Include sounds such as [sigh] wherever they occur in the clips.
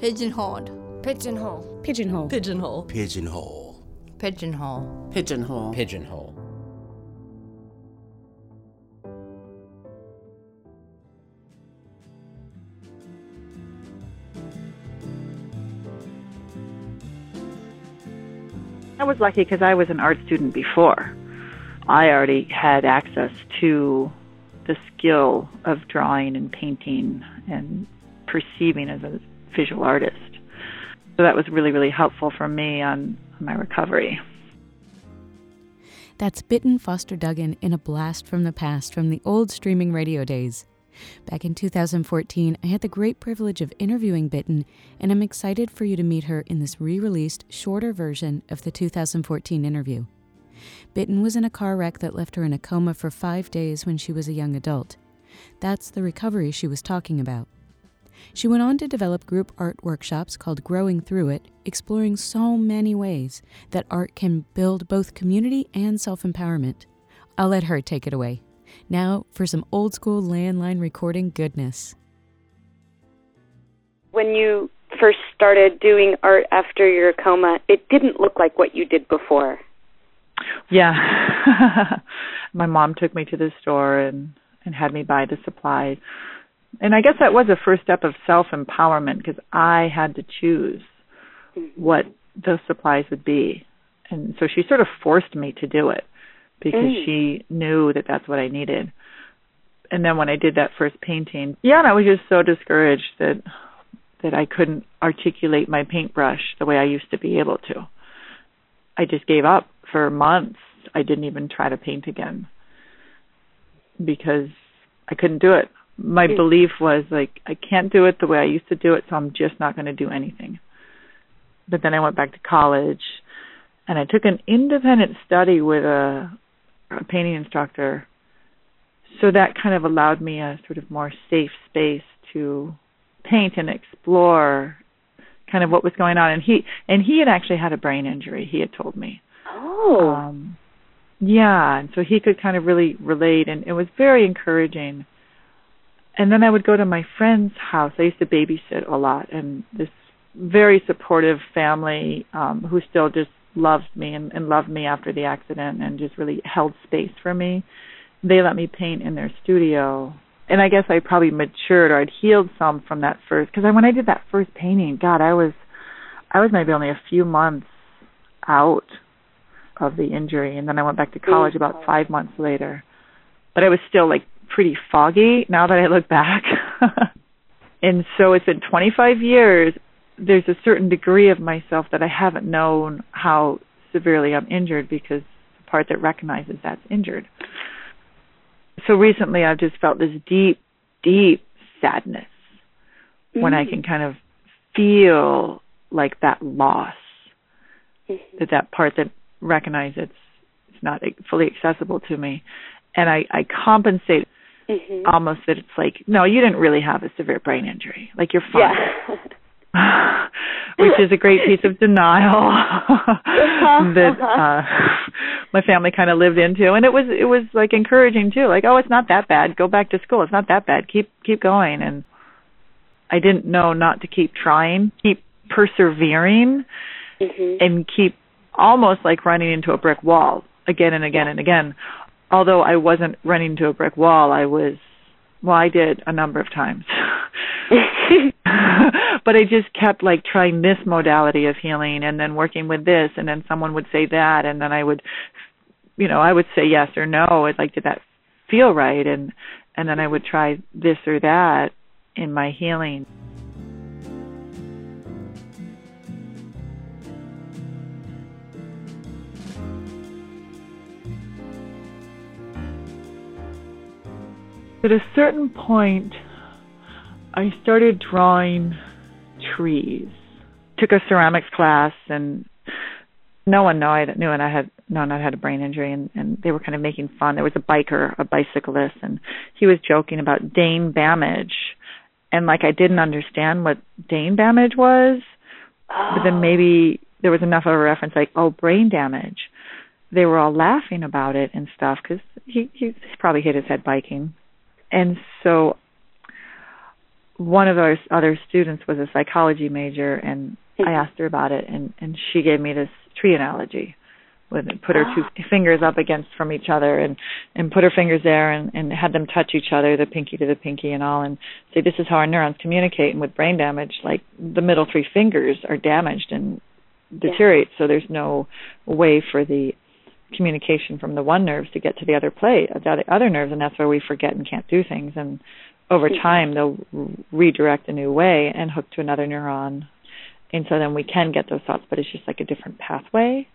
Pigeonholed. Pigeonhole. Pigeonhole. Pigeonhole. Pigeonhole. Pigeonhole. Pigeonhole. Pigeonhole. I was lucky because I was an art student before. I already had access to the skill of drawing and painting and perceiving as a visual artist. So that was really, really helpful for me on my recovery. That's Bitten Foster Duggan in a blast from the past from the old streaming radio days. Back in 2014, I had the great privilege of interviewing Bitten, and I'm excited for you to meet her in this re released, shorter version of the 2014 interview. Bitten was in a car wreck that left her in a coma for five days when she was a young adult. That's the recovery she was talking about. She went on to develop group art workshops called Growing Through It, exploring so many ways that art can build both community and self empowerment. I'll let her take it away. Now for some old school landline recording goodness. When you first started doing art after your coma, it didn't look like what you did before. Yeah. [laughs] My mom took me to the store and and had me buy the supplies. And I guess that was a first step of self-empowerment because I had to choose what those supplies would be. And so she sort of forced me to do it because Mm. she knew that that's what I needed. And then when I did that first painting, yeah, and I was just so discouraged that that I couldn't articulate my paintbrush the way I used to be able to. I just gave up for months. I didn't even try to paint again because I couldn't do it. My Mm. belief was like I can't do it the way I used to do it, so I'm just not going to do anything. But then I went back to college and I took an independent study with a, a painting instructor. So that kind of allowed me a sort of more safe space to paint and explore kind of what was going on and he and he had actually had a brain injury he had told me Oh. um yeah and so he could kind of really relate and it was very encouraging and then i would go to my friend's house. I used to babysit a lot and this very supportive family um who still just loved me and, and loved me after the accident and just really held space for me. They let me paint in their studio. And I guess I probably matured or I'd healed some from that first because when I did that first painting, God, I was I was maybe only a few months out of the injury, and then I went back to college about five months later. But I was still like pretty foggy now that I look back. [laughs] and so it's been 25 years. There's a certain degree of myself that I haven't known how severely I'm injured because the part that recognizes that's injured so recently I've just felt this deep, deep sadness when I mm-hmm. can kind of feel like that loss, mm-hmm. that that part that recognizes it's it's not fully accessible to me, and I I compensate Mhm. almost that it's like no, you didn't really have a severe brain injury, like you're fine. Yeah. [laughs] which is a great piece of denial [laughs] that uh-huh. uh [laughs] my family kind of lived into and it was it was like encouraging too like oh it's not that bad go back to school it's not that bad keep keep going and i didn't know not to keep trying keep persevering Mhm. and keep almost like running into a brick wall again and again and again although i wasn't running into a brick wall i was well i did a number of times [laughs] but I just kept like trying this modality of healing and then working with this and then someone would say that and then I would you know, I would say yes or no. I'd like did that feel right and and then I would try this or that in my healing. At a certain point I started drawing trees. Took a ceramics class and no one knew I knew and I had known I had a brain injury and, and they were kind of making fun. There was a biker, a bicyclist, and he was joking about Dane Bamage. And like I didn't understand what Dane Bamage was, but then maybe there was enough of a reference like, oh, brain damage. They were all laughing about it and stuff because he he probably hit his head biking, and so one of our other students was a psychology major, and I Mhm. asked her about it, and and she gave me this tree analogy, with put her two Ah. fingers up against from each other, and and put her fingers there, and and had them touch each other, the pinky to the pinky, and all, and say this is how our neurons communicate. And with brain damage, like the middle three fingers are damaged and deteriorate, so there's no way for the communication from the one nerves to get to the other play the other nerves and that's where we forget and can't do things. And over Mhm. time they'll redirect a new way and hook to another neuron. And so then we can get those thoughts but it's just like a different pathway.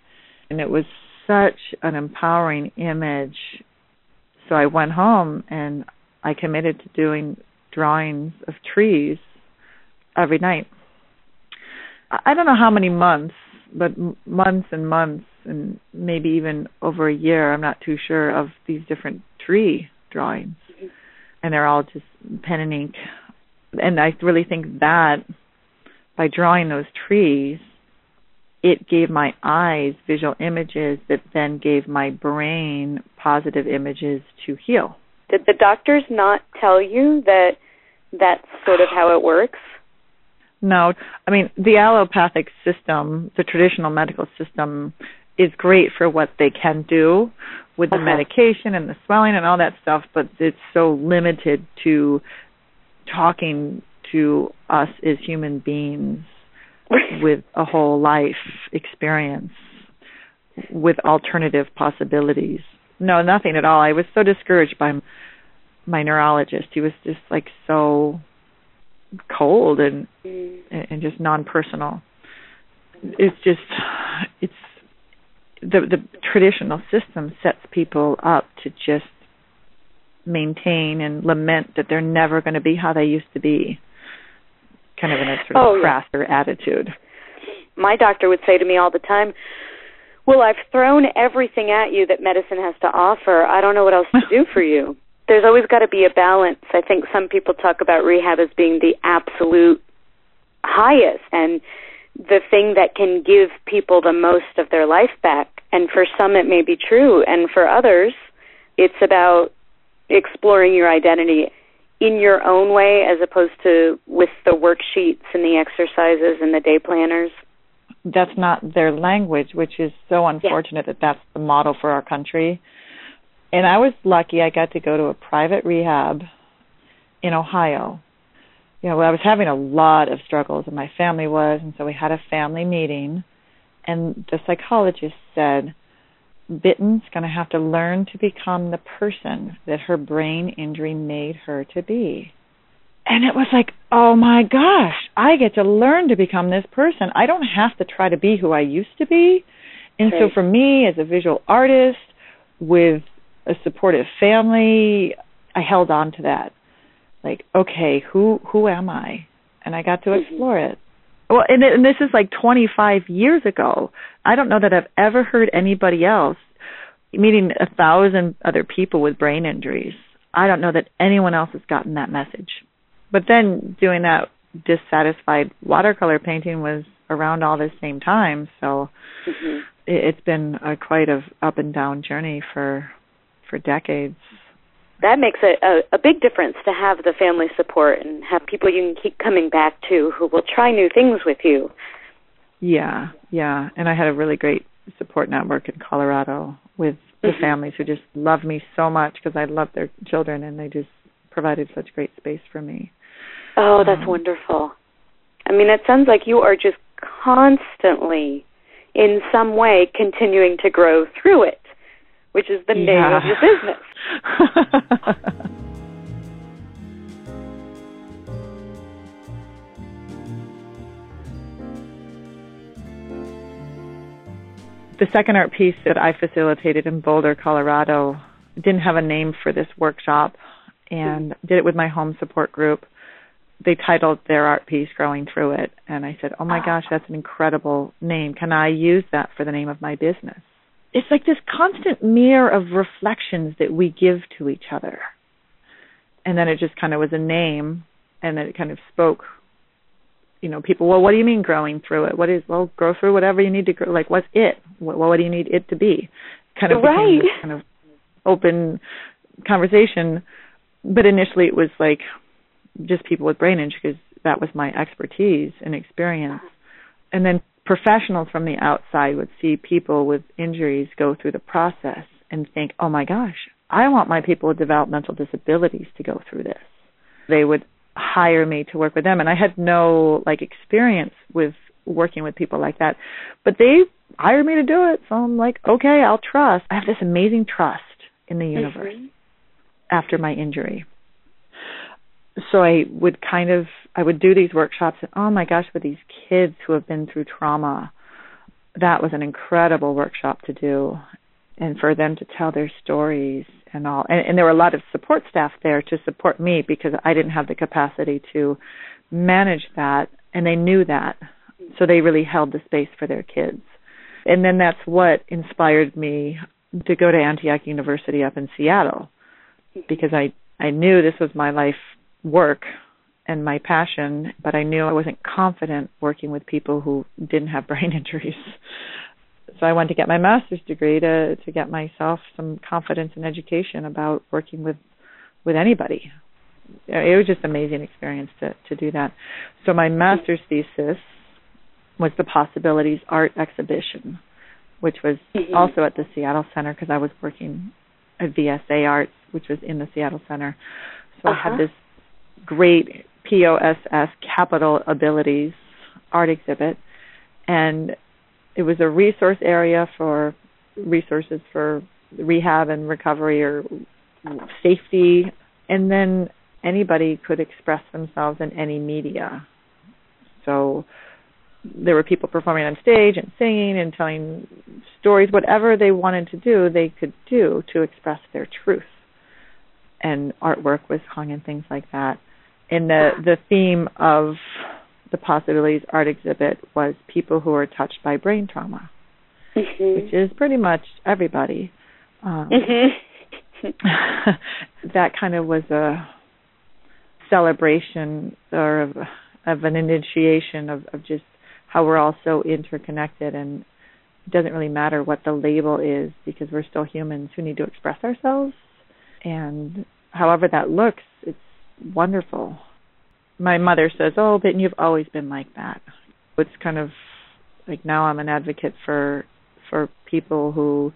And it was such an empowering image. So i went home and i committed to doing drawings of trees every night. I don't know how many months, but months and months, and maybe even over a year. I'm not too sure of these different tree drawings, and they're all just pen and ink. And I really think that by drawing those trees, it gave my eyes visual images that then gave my brain positive images to heal. Did the doctors not tell you that that's sort of how it works? No, I mean the allopathic system, the traditional medical system, is great for what they can do with the Uh-huh. medication and the swelling and all that stuff, but it's so limited to talking to us as human beings [laughs] with a whole life experience with alternative possibilities. No, nothing at all. I was so discouraged by my neurologist. He was just like so cold and Mm. and just non-personal. It's just it's the the traditional system sets people up to just maintain and lament that they're never going to be how they used to be. Kind of in a sort of Oh, yeah. crasser attitude. My doctor would say to me all the time, "Well, I've thrown everything at you that medicine has to offer. I don't know what else to do [laughs] for you." There's always got to be a balance. I think some people talk about rehab as being the absolute highest and the thing that can give people the most of their life back. And for some, it may be true. And for others, it's about exploring your identity in your own way as opposed to with the worksheets and the exercises and the day planners. That's not their language, which is so unfortunate that that's the model for our country. And I was lucky I got to go to a private rehab in Ohio. You know, I was having a lot of struggles and my family was, and so we had a family meeting and the psychologist said, Bitten's going to have to learn to become the person that her brain injury made her to be. And it was like, oh my gosh, I get to learn to become this person. I don't have to try to be who I used to be. And so for me as a visual artist with a supportive family, I held on to that. Like, okay, who who am I? And I got to Mhm. explore it. Well, and, and this is like 25 years ago. I don't know that I've ever heard anybody else meeting a thousand other people with brain injuries. I don't know that anyone else has gotten that message. But then doing that dissatisfied watercolor painting was around all the same time, so hmm it, it's been a quite a up and down journey for for decades. That makes a, a, a big difference to have the family support and have people you can keep coming back to who will try new things with you. Yeah, yeah, and I had a really great support network in Colorado with the Mhm. families who just loved me so much because I loved their children and they just provided such great space for me. Oh, that's Um, wonderful. I mean, it sounds like you are just constantly, in some way, continuing to grow through it, which is the name of your business. [laughs] the second art piece that I facilitated in Boulder, Colorado, didn't have a name for this workshop and hmm. did it with my home support group. They titled their art piece Growing Through It and I said, "Oh my ah. gosh, that's an incredible name. Can I use that for the name of my business?" It's like this constant mirror of reflections that we give to each other. And then it just kind of was a name and then it kind of spoke you know people well what do you mean growing through it what is well grow through whatever you need to grow like what's it what, what do you need it to be kind of Right. kind of open conversation but initially it was like just people with brain injury because that was my expertise and experience. And then professionals from the outside would see people with injuries go through the process and think, oh my gosh, I want my people with developmental disabilities to go through this. They would hire me to work with them and I had no like experience with working with people like that. But they hired me to do it. So I'm like, okay, I'll trust. I have this amazing trust in the universe mm-hmm. after my injury. So I would kind of I would do these workshops and oh my gosh, with these kids who have been through trauma. That was an incredible workshop to do and for them to tell their stories and all and, and there were a lot of support staff there to support me because I didn't have the capacity to manage that and they knew that so they really held the space for their kids. And then that's what inspired me to go to Antioch University up in Seattle because I I knew this was my life work and my passion, but I knew I wasn't confident working with people who didn't have [laughs] brain injuries. So I went to get my master's degree to to get myself some confidence and education about working with with anybody. It was just an amazing experience to to do that. So my master's thesis was the Possibilities Art Exhibition, which was mm-hmm. also at the Seattle Center because I was working at VSA Arts, which was in the Seattle Center. So uh-huh. I had uh-huh. this great POSS Capital Abilities art exhibit, and it was a resource area for resources for rehab and recovery or safety, and then anybody could express themselves in any media. So there were people performing on stage and singing and telling stories whatever they wanted to do they could do to express their truth. And artwork was hung and things like that and the the theme of the possibilities art exhibit was people who are touched by brain trauma mm-hmm. which is pretty much everybody um, mm-hmm. [laughs] that kind of was a celebration or of, of an initiation of, of just how we're all so interconnected and it doesn't really matter what the label is because we're still humans who need to express ourselves and however that looks it's wonderful my mother says oh but you've always been like that it's kind of like now i'm an advocate for for people who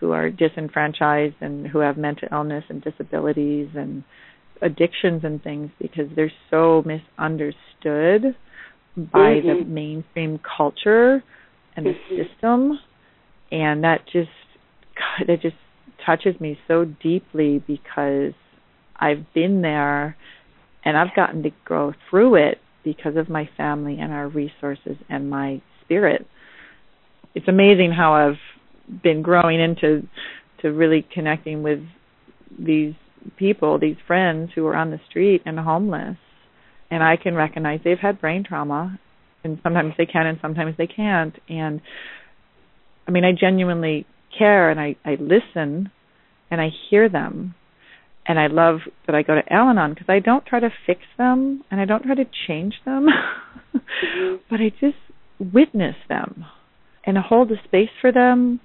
who are disenfranchised and who have mental illness and disabilities and addictions and things because they're so misunderstood by mm-hmm. the mainstream culture and the mm-hmm. system and that just God, that just touches me so deeply because I've been there and I've gotten to grow through it because of my family and our resources and my spirit. It's amazing how I've been growing into to really connecting with these people, these friends who are on the street and homeless. And I can recognize they've had brain trauma and sometimes they can and sometimes they can't. And I mean I genuinely care and I I listen and I hear them and I love that I go to Al-Anon because I don't try to fix them and I don't try to change them [laughs] but I just witness them and hold a space for them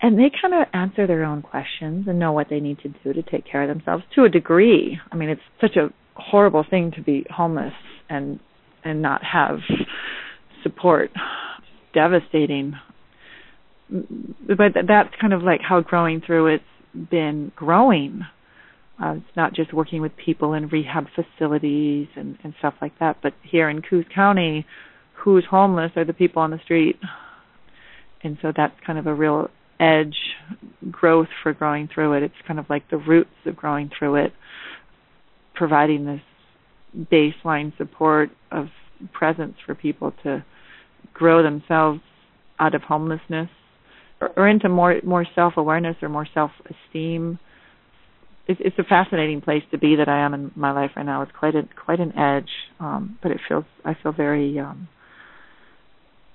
and they kind of answer their own questions and know what they need to do to take care of themselves to a degree. I mean, it's such a horrible thing to be homeless and and not have support. Devastating. But that's kind of like how growing through it's been growing. Uh, it's not just working with people in rehab facilities and, and stuff like that, but here in Coos County, who's homeless are the people on the street. And so that's kind of a real edge growth for growing through it. It's kind of like the roots of growing through it providing this baseline support of presence for people to grow themselves out of homelessness or, or into more more self awareness or more self esteem. It's, it's a fascinating place to be that I am in my life right now. It's quite a quite an edge, um, but it feels I feel very um,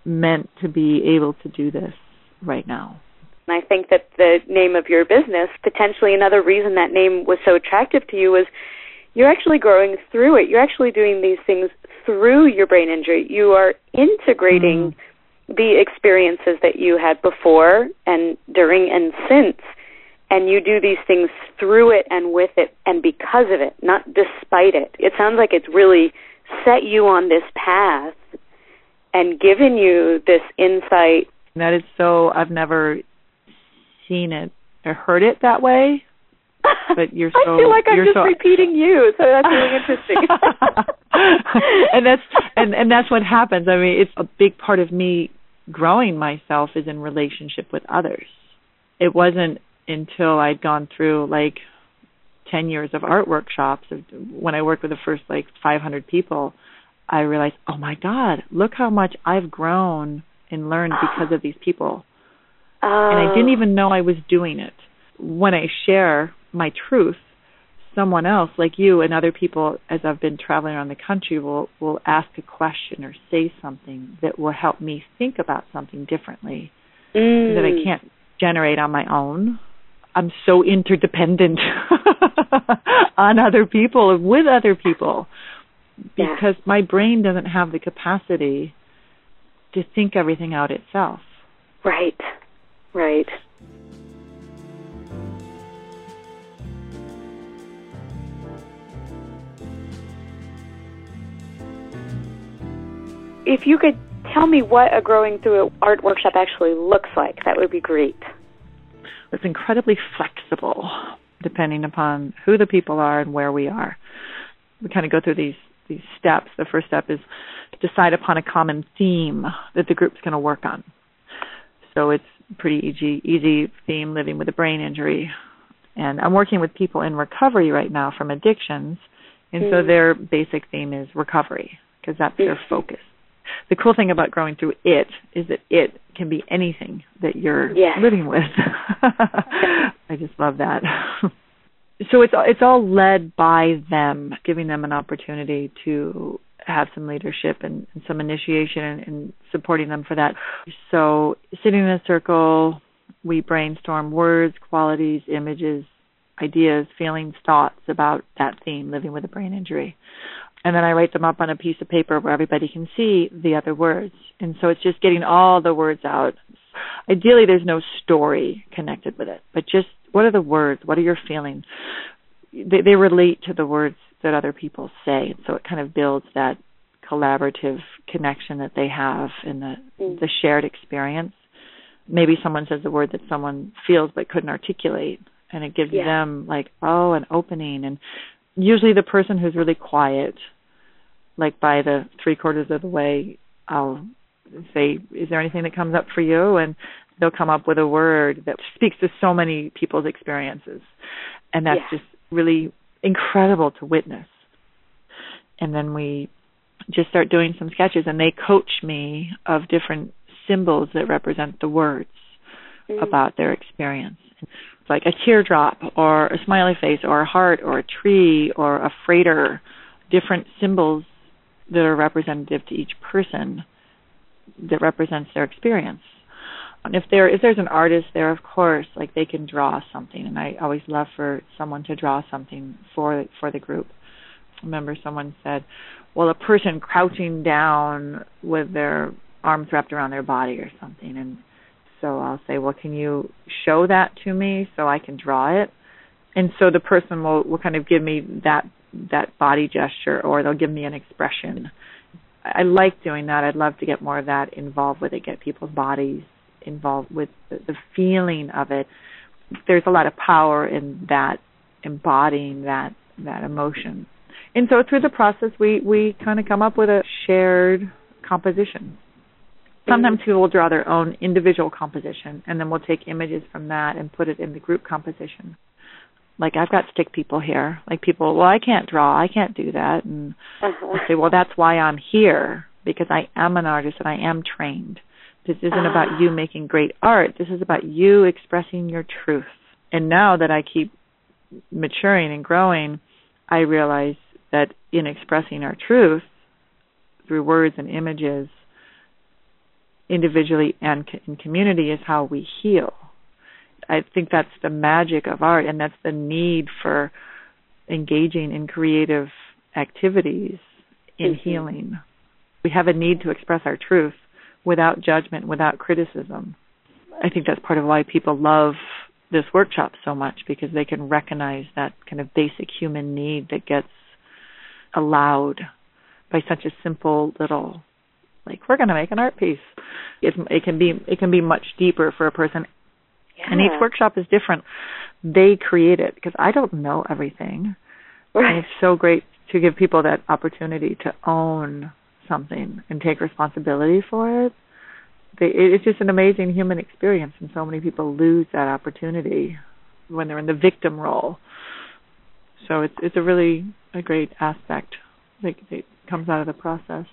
meant to be able to do this right now. And I think that the name of your business, potentially another reason that name was so attractive to you was you're actually growing through it. You're actually doing these things through your brain injury. You are integrating mm. the experiences that you had before and during and since and you do these things through it and with it and because of it, not despite it. It sounds like it's really set you on this path and given you this insight. That is so, I've never seen it or heard it that way. [laughs] But you're so. I feel like I'm just so, repeating you, so that's really interesting. [laughs] and that's and and that's what happens. I mean, it's a big part of me growing myself is in relationship with others. It wasn't until I'd gone through like 10 years of art workshops when I worked with the first like 500 people, I realized, "Oh my god, look how much I've grown and learned because of these people." Oh. And I didn't even know I was doing it. When I share my truth, someone else like you and other people as I've been traveling around the country will will ask a question or say something that will help me think about something differently mm. that I can't generate on my own. I'm so interdependent [laughs] on other people with other people because yeah. my brain doesn't have the capacity to think everything out itself. Right. Right. If you could tell me what a growing through art workshop actually looks like, that would be great. It's incredibly flexible depending upon who the people are and where we are. We kind of go through these these steps. The first step is decide upon a common theme that the group's going to work on. So it's pretty easy easy theme living with a brain injury. And I'm working with people in recovery right now from addictions, and mm. so their basic theme is recovery because that's their focus the cool thing about growing through it is that it can be anything that you're yes. living with. [laughs] I just love that. [laughs] so it's it's all led by them, giving them an opportunity to have some leadership and, and some initiation and, and supporting them for that. So sitting in a circle, we brainstorm words, qualities, images, ideas, feelings, thoughts about that theme, living with a brain injury and then I write them up on a piece of paper where everybody can see the other words. And so it's just getting all the words out. Ideally, there's no story connected with it, but just what are the words? What are your feelings? They, they relate to the words that other people say, so it kind of builds that collaborative connection that they have in the mm. the shared experience. Maybe someone says a word that someone feels but couldn't articulate, and it gives yeah. them like oh an opening and usually the person who's really quiet like by the three quarters of the way I'll say, Is there anything that comes up for you? And they'll come up with a word that speaks to so many people's experiences. And that's yeah. just really incredible to witness. And then we just start doing some sketches and they coach me of different symbols that represent the words mm-hmm. about their experience. It's like a teardrop or a smiley face or a heart or a tree or a freighter, different symbols that are representative to each person that represents their experience. And if there if there's an artist there, of course, like they can draw something, and I always love for someone to draw something for for the group. I remember someone said, "Well, a person crouching down with their arms wrapped around their body or something," and so I'll say, "Well, can you show that to me so I can draw it?" And so the person will will kind of give me that that body gesture or they'll give me an expression. I like doing that. I'd love to get more of that involved with it, get people's bodies involved with the, feeling of it. There's a lot of power in that embodying that that emotion. And so through the process we we kind of come up with a shared composition. Sometimes people will draw their own individual composition and then we'll take images from that and put it in the group composition like I've got stick people here. Like people, well, I can't draw, I can't do that, and uh-huh. I say, well, that's why I'm here because I am an artist and I am trained. This isn't uh-huh. about you making great art. This is about you expressing your truth. And now that I keep maturing and growing, I realize that in expressing our truth through words and images, individually and in community, is how we heal I think that's the magic of art, and that's the need for engaging in creative activities in mm-hmm. healing. We have a need to express our truth without judgment, without criticism. I think that's part of why people love this workshop so much because they can recognize that kind of basic human need that gets allowed by such a simple little like we're going to make an art piece it it can be it can be much deeper for a person yeah. and each workshop is different. They create it because i don't know everything. Right. and it's so great to give people that opportunity to own something and take responsibility for it. They, it's just an amazing human experience and so many people lose that opportunity when they're in the victim role. So it's it's a really a great aspect that, that comes out of the process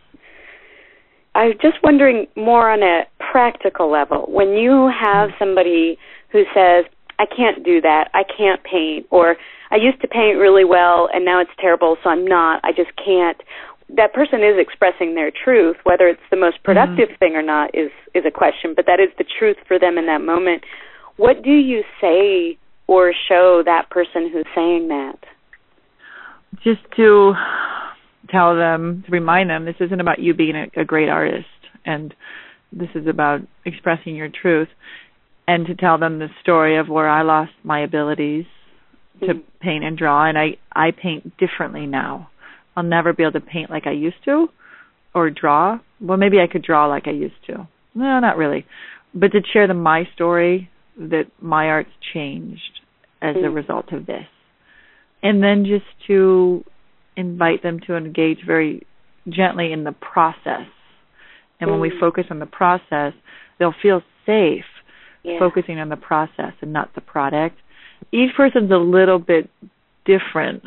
I'm just wondering more on a practical level. When you have somebody who says, I can't do that, I can't paint, or I used to paint really well and now it's terrible, so I'm not, I just can't. That person is expressing their truth. Whether it's the most productive mm-hmm. thing or not is is a question, but that is the truth for them in that moment. What do you say or show that person who's saying that? Just to tell them, to remind them, this isn't about you being a, a great artist, and this is about expressing your truth, and to tell them the story of where I lost my abilities to mm-hmm. paint and draw, and I I paint differently now. I'll never be able to paint like I used to, or draw. Well, maybe I could draw like I used to. No, not really. But to share them my story that my art's changed as mm-hmm. a result of this, and then just to invite them to engage very gently in the process. And when we mm. focus on the process, they'll feel safe yeah. focusing on the process and not the product. Each person's a little bit different.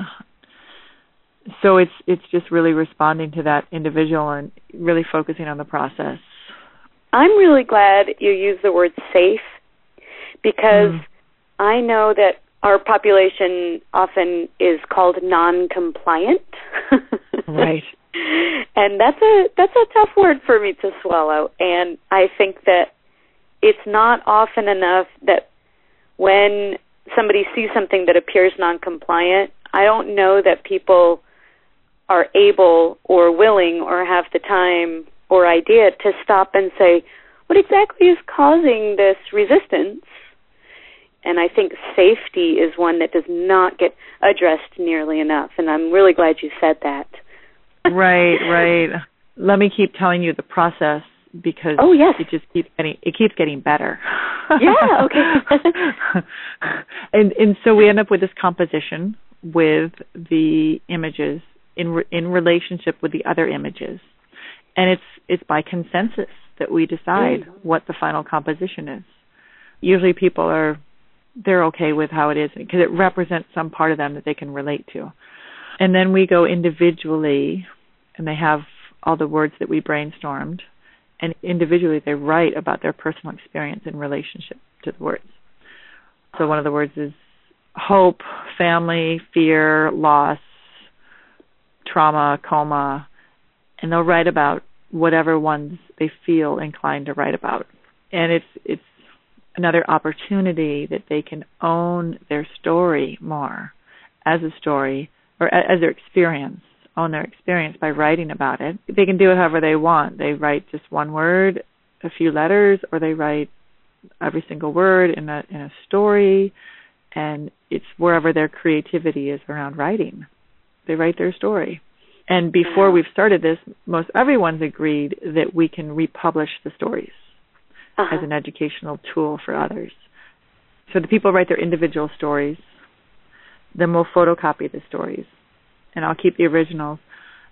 So it's it's just really responding to that individual and really focusing on the process. I'm really glad you used the word safe because mm. I know that our population often is called non-compliant. [laughs] right. And that's a that's a tough word for me to swallow and I think that it's not often enough that when somebody sees something that appears non-compliant, I don't know that people are able or willing or have the time or idea to stop and say, what exactly is causing this resistance? And I think safety is one that does not get addressed nearly enough. And I'm really glad you said that. [laughs] right, right. Let me keep telling you the process because oh yes, it just keeps getting it keeps getting better. yeah. Okay. [laughs] and and so we end up with this composition with the images in re, in relationship with the other images, and it's it's by consensus that we decide mm. what the final composition is. Usually, people are they're okay with how it is because it represents some part of them that they can relate to. And then we go individually, and they have all the words that we brainstormed, and individually they write about their personal experience in relationship to the words. So one of the words is hope, family, fear, loss, trauma, coma, and they'll write about whatever ones they feel inclined to write about. And it's it's another opportunity that they can own their story more as a story or as their experience own their experience by writing about it. They can do it however they want. They write just one word a few letters or they write every single word in a in a story and it's wherever their creativity is around writing. They write their story. And before we've started this most everyone's agreed that we can republish the stories uh-huh. as an educational tool for others. So the people write their individual stories, then we'll photocopy the stories, and I'll keep the originals.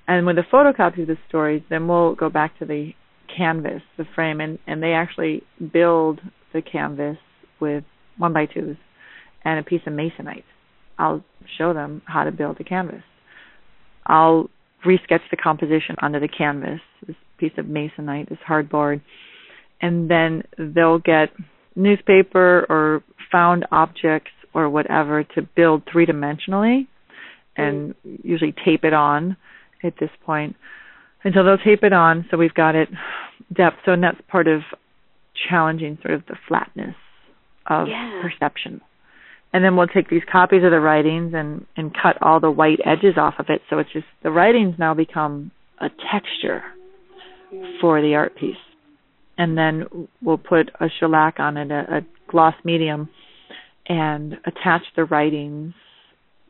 And with the photocopy of the stories, then we'll go back to the canvas, the frame, and, and they actually build the canvas with one by twos and a piece of masonite. I'll show them how to build a canvas. I'll resketch the composition onto the canvas, this piece of masonite, this hardboard, and then they'll get newspaper or found objects or whatever to build three dimensionally and usually tape it on at this point. And so they'll tape it on so we've got it depth. So and that's part of challenging sort of the flatness of yeah. perception. And then we'll take these copies of the writings and, and cut all the white edges off of it so it's just the writings now become a texture for the art piece and then we'll put a shellac on it, a, a gloss medium, and attach the writings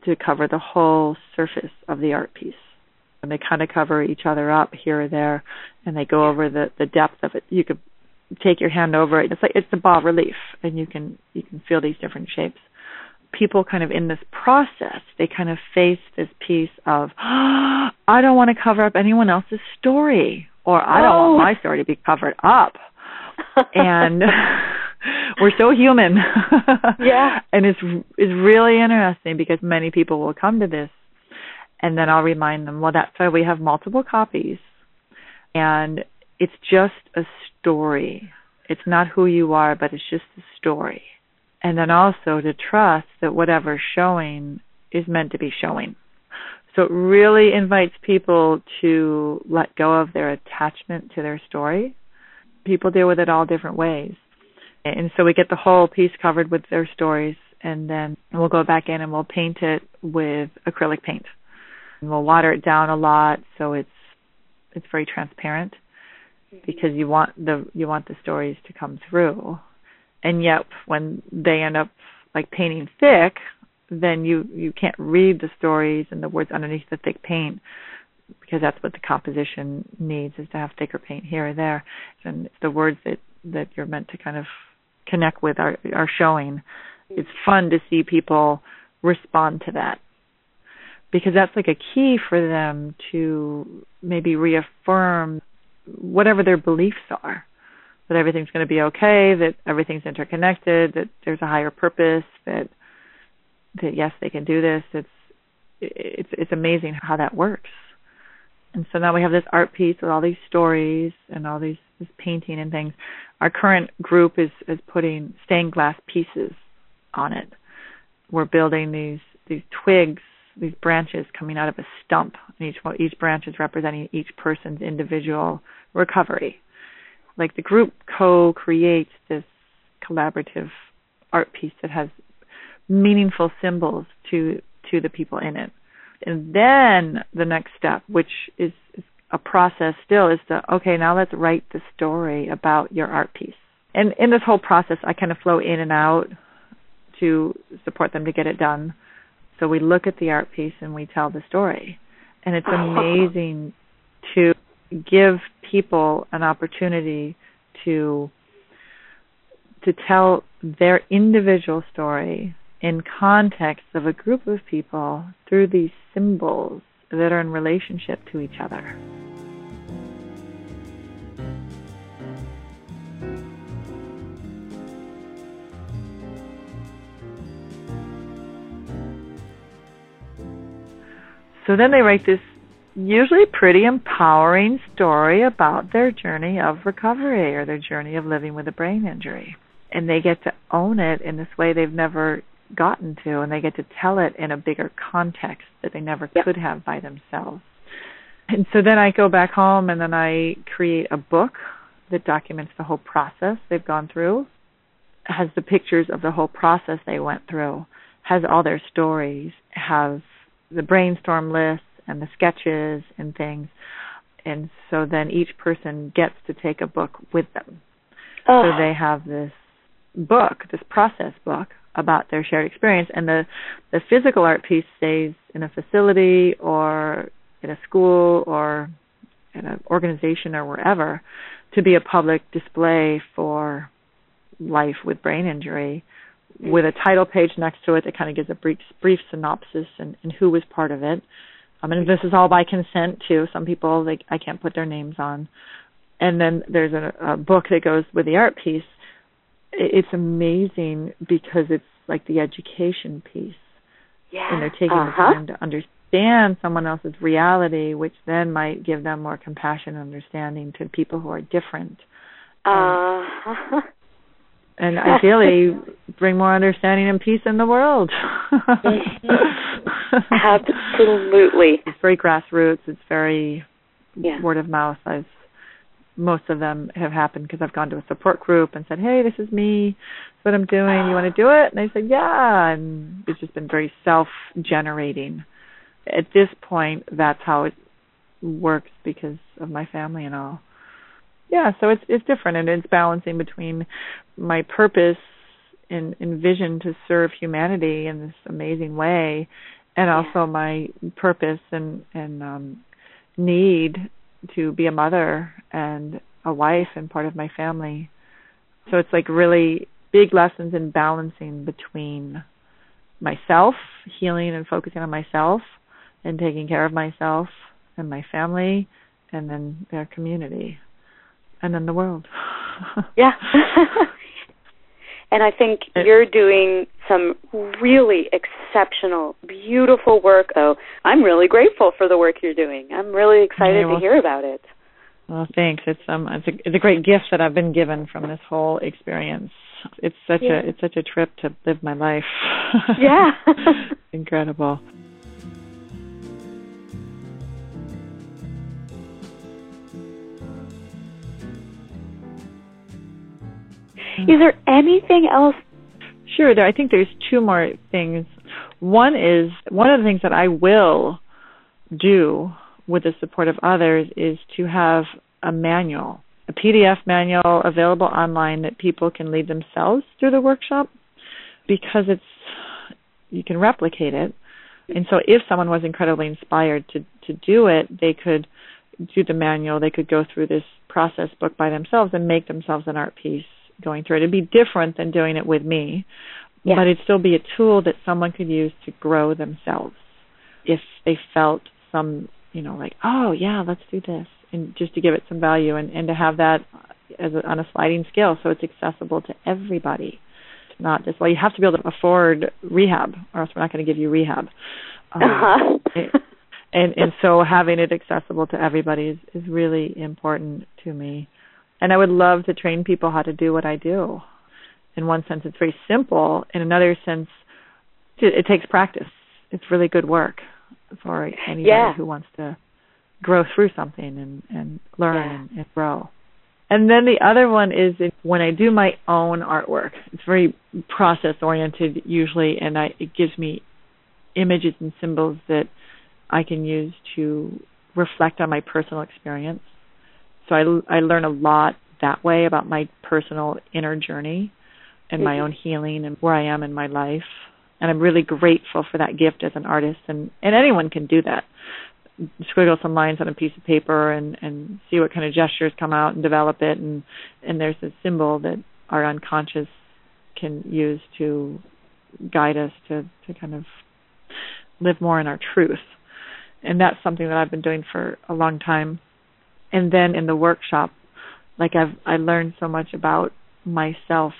to cover the whole surface of the art piece. And they kind of cover each other up here or there, and they go over the the depth of it. You could take your hand over it. It's like it's a bas relief, and you can you can feel these different shapes. People kind of in this process, they kind of face this piece of, oh, [gasps] I don't want to cover up anyone else's story, or I don't Oh. want my story to be covered up. and [laughs] we're so human. [laughs] Yeah. And it's it's really interesting because many people will come to this and then I'll remind them, well that's why we have multiple copies. And it's just a story. It's not who you are, but it's just a story. And then also to trust that whatever's showing is meant to be showing. So it really invites people to let go of their attachment to their story. People deal with it all different ways. And so we get the whole piece covered with their stories and then we'll go back in and we'll paint it with acrylic paint. And we'll water it down a lot so it's it's very transparent because you want the you want the stories to come through. And yet when they end up like painting thick, then you you can't read the stories and the words underneath the thick paint because that's what the composition needs is to have thicker paint here or there. And the words that that you're meant to kind of connect with are are showing. It's fun to see people respond to that because that's like a key for them to maybe reaffirm whatever their beliefs are that everything's going to be okay that everything's interconnected that there's a higher purpose that that yes they can do this. It's it's it's amazing how that works. And so now we have this art piece with all these stories and all these this painting and things. Our current group is is putting stained glass pieces on it. We're building these these twigs these branches coming out of a stump. And each each branch is representing each person's individual recovery. Like the group co-creates this collaborative art piece that has meaningful symbols to to the people in it. And then the next step, which is, is a process still, is to okay, now let's write the story about your art piece. And in this whole process, I kind of flow in and out to support them to get it done. So we look at the art piece and we tell the story. And it's [laughs] amazing to give people an opportunity to to tell their individual story in context of a group of people through these symbols that are in relationship to each other. So then they write this usually pretty empowering story about their journey of recovery or their journey of living with a brain injury. And they get to own it in this way they've never gotten to, and they get to tell it in a bigger context that they never Yep. could have by themselves. And so then I go back home and then I create a book that documents the whole process they've gone through, has the pictures of the whole process they went through, has all their stories, has the brainstorm lists and the sketches and things. And so then each person gets to take a book with them. Oh, So they have this book, this process book about their shared experience and the the physical art piece stays in a facility or in a school or in an organization or wherever to be a public display for life with brain injury with a title page next to it that kind of gives a brief brief synopsis and, and who was part of it. Um, and this is all by consent too. Some people I can't put their names on. And then there's a, a book that goes with the art piece. It's amazing because it's like the education piece, yeah. and they're taking the uh-huh. time to understand someone else's reality, which then might give them more compassion and understanding to people who are different, Uh-huh. and ideally [laughs] bring more understanding and peace in the world. [laughs] Absolutely. it's very grassroots. It's very Yeah. word of mouth. I've most of them have happened because I've gone to a support group and said, "Hey, this is me. What I'm doing. You want to do it?" And they said, "Yeah." And it's just been very self-generating. At this point, that's how it works because of my family and all. Yeah, so it's it's different and it's balancing between my purpose and vision to serve humanity in this amazing way and also my purpose and and um need to be a mother and a wife and part of my family. So it's like really big lessons in balancing between myself healing and focusing on myself and taking care of myself and my family and then their community and then the world. Yeah [laughs] And I think you're doing some really exceptional, beautiful work. Oh, I'm really grateful for the work you're doing. I'm really excited well, to hear about it. Well, thanks. It's um, it's a, it's a great gift that I've been given from this whole experience. It's such yeah. a it's such a trip to live my life. Yeah. [laughs] Incredible. Is there anything else? Sure. I think there's two more things. One is one of the things that I will do with the support of others is to have a manual, a PDF manual available online that people can lead themselves through the workshop because it's you can replicate it. And so if someone was incredibly inspired to to do it, they could do the manual, they could go through this process book by themselves and make themselves an art piece going through it. It'd be different than doing it with me, yeah. but it'd still be a tool that someone could use to grow themselves if they felt some, you know, like, oh yeah, let's do this, and just to give it some value and and to have that as a, on a sliding scale, so it's accessible to everybody. It's not just well, you have to be able to afford rehab, or else we're not going to give you rehab. Um, uh-huh. and and so having it accessible to everybody is is really important to me and I would love to train people how to do what I do. In one sense, it's very simple. In another sense, it, it takes practice. It's really good work for anybody yeah. who wants to grow through something and, and learn yeah. and, and grow. And then the other one is when I do my own artwork. It's very process oriented usually, and I, it gives me images and symbols that I can use to reflect on my personal experience so I, I learn a lot that way about my personal inner journey and mm-hmm. my own healing and where I am in my life. And I'm really grateful for that gift as an artist and, and anyone can do that. Squiggle some lines on a piece of paper and, and see what kind of gestures come out and develop it and and there's a symbol that our unconscious can use to guide us to, to kind of live more in our truth. And that's something that I've been doing for a long time and then in the workshop like i've i learned so much about myself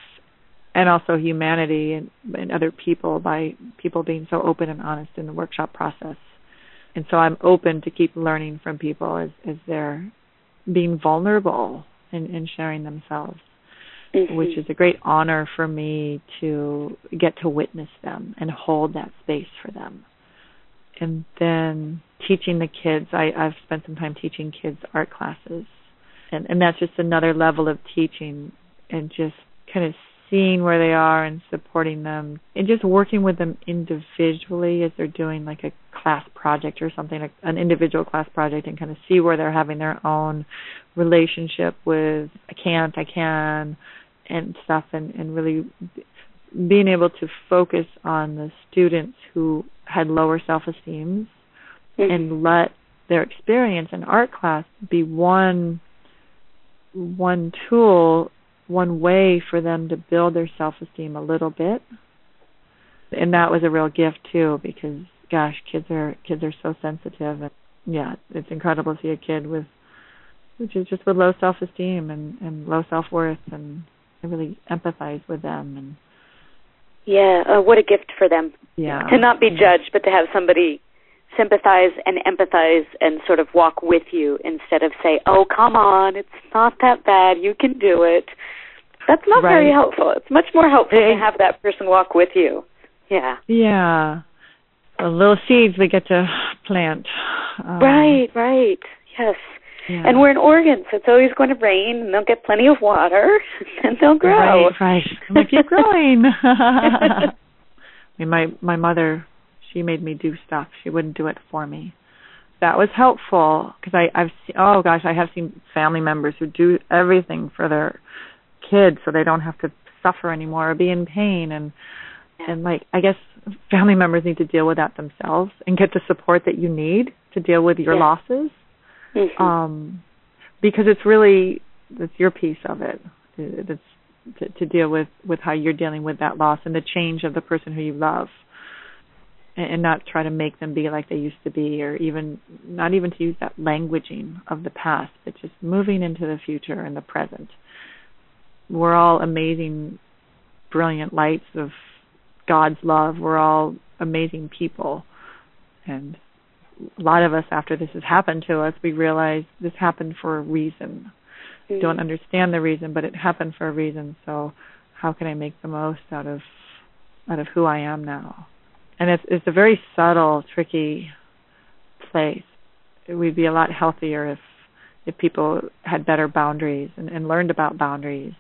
and also humanity and, and other people by people being so open and honest in the workshop process and so i'm open to keep learning from people as as they're being vulnerable and, and sharing themselves mm-hmm. which is a great honor for me to get to witness them and hold that space for them and then teaching the kids. I, I've spent some time teaching kids art classes, and and that's just another level of teaching and just kind of seeing where they are and supporting them and just working with them individually as they're doing like a class project or something like an individual class project and kind of see where they're having their own relationship with I can't, I can and stuff and, and really being able to focus on the students who had lower self esteem mm-hmm. and let their experience in art class be one one tool one way for them to build their self esteem a little bit and that was a real gift too because gosh kids are kids are so sensitive and yeah it's incredible to see a kid with which is just with low self esteem and and low self worth and I really empathize with them and yeah, uh, what a gift for them. Yeah. To not be judged, but to have somebody sympathize and empathize and sort of walk with you instead of say, "Oh, come on, it's not that bad. You can do it." That's not right. very helpful. It's much more helpful to have that person walk with you. Yeah. Yeah. The little seeds we get to plant. Um, right, right. Yes. Yeah. And we're in Oregon, so it's always going to rain, and they'll get plenty of water, [laughs] and they'll grow. Right, right. And they keep [laughs] growing. [laughs] I mean, my my mother, she made me do stuff. She wouldn't do it for me. That was helpful because I I've seen, oh gosh, I have seen family members who do everything for their kids, so they don't have to suffer anymore or be in pain and and like I guess family members need to deal with that themselves and get the support that you need to deal with your Yeah. losses. Mm-hmm. Um because it's really it's your piece of it. It- It's to, to deal with with how you're dealing with that loss and the change of the person who you love and, and not try to make them be like they used to be or even not even to use that languaging of the past but just moving into the future and the present we're all amazing brilliant lights of god's love we're all amazing people and a lot of us after this has happened to us we realize this happened for a reason Mm-hmm. don't understand the reason, but it happened for a reason. So how can I make the most out of out of who I am now? And it's it's a very subtle, tricky place. We'd be a lot healthier if if people had better boundaries and, and learned about boundaries.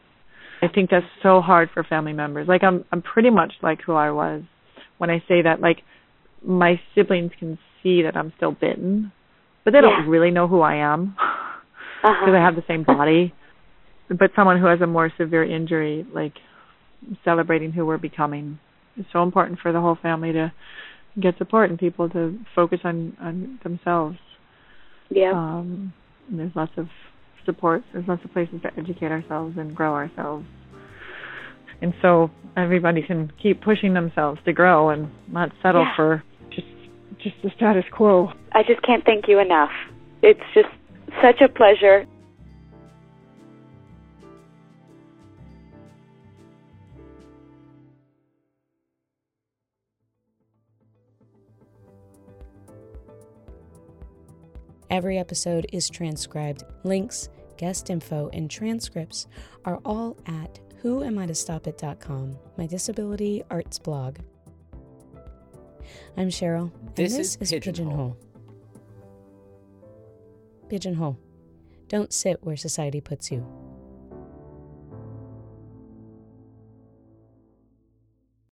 I think that's so hard for family members. Like I'm I'm pretty much like who I was when I say that like my siblings can see that I'm still bitten, but they don't really know who I am [laughs] Uh-huh. because I have the same body. But someone who has a more severe injury, like celebrating who we're becoming, is so important for the whole family to get support and people to focus on on themselves. yeah. Um, and there's lots of support. There's lots of places to educate ourselves and grow ourselves. And so everybody can keep pushing themselves to grow and not settle Yeah. for just just the status quo. I just can't thank you enough. It's just such a pleasure. Every episode is transcribed. Links, guest info, and transcripts are all at whoamitostopit.com, my disability arts blog. I'm Cheryl, This this, is is Pigeonhole. Pigeonhole. Pigeonhole. Don't sit where society puts you.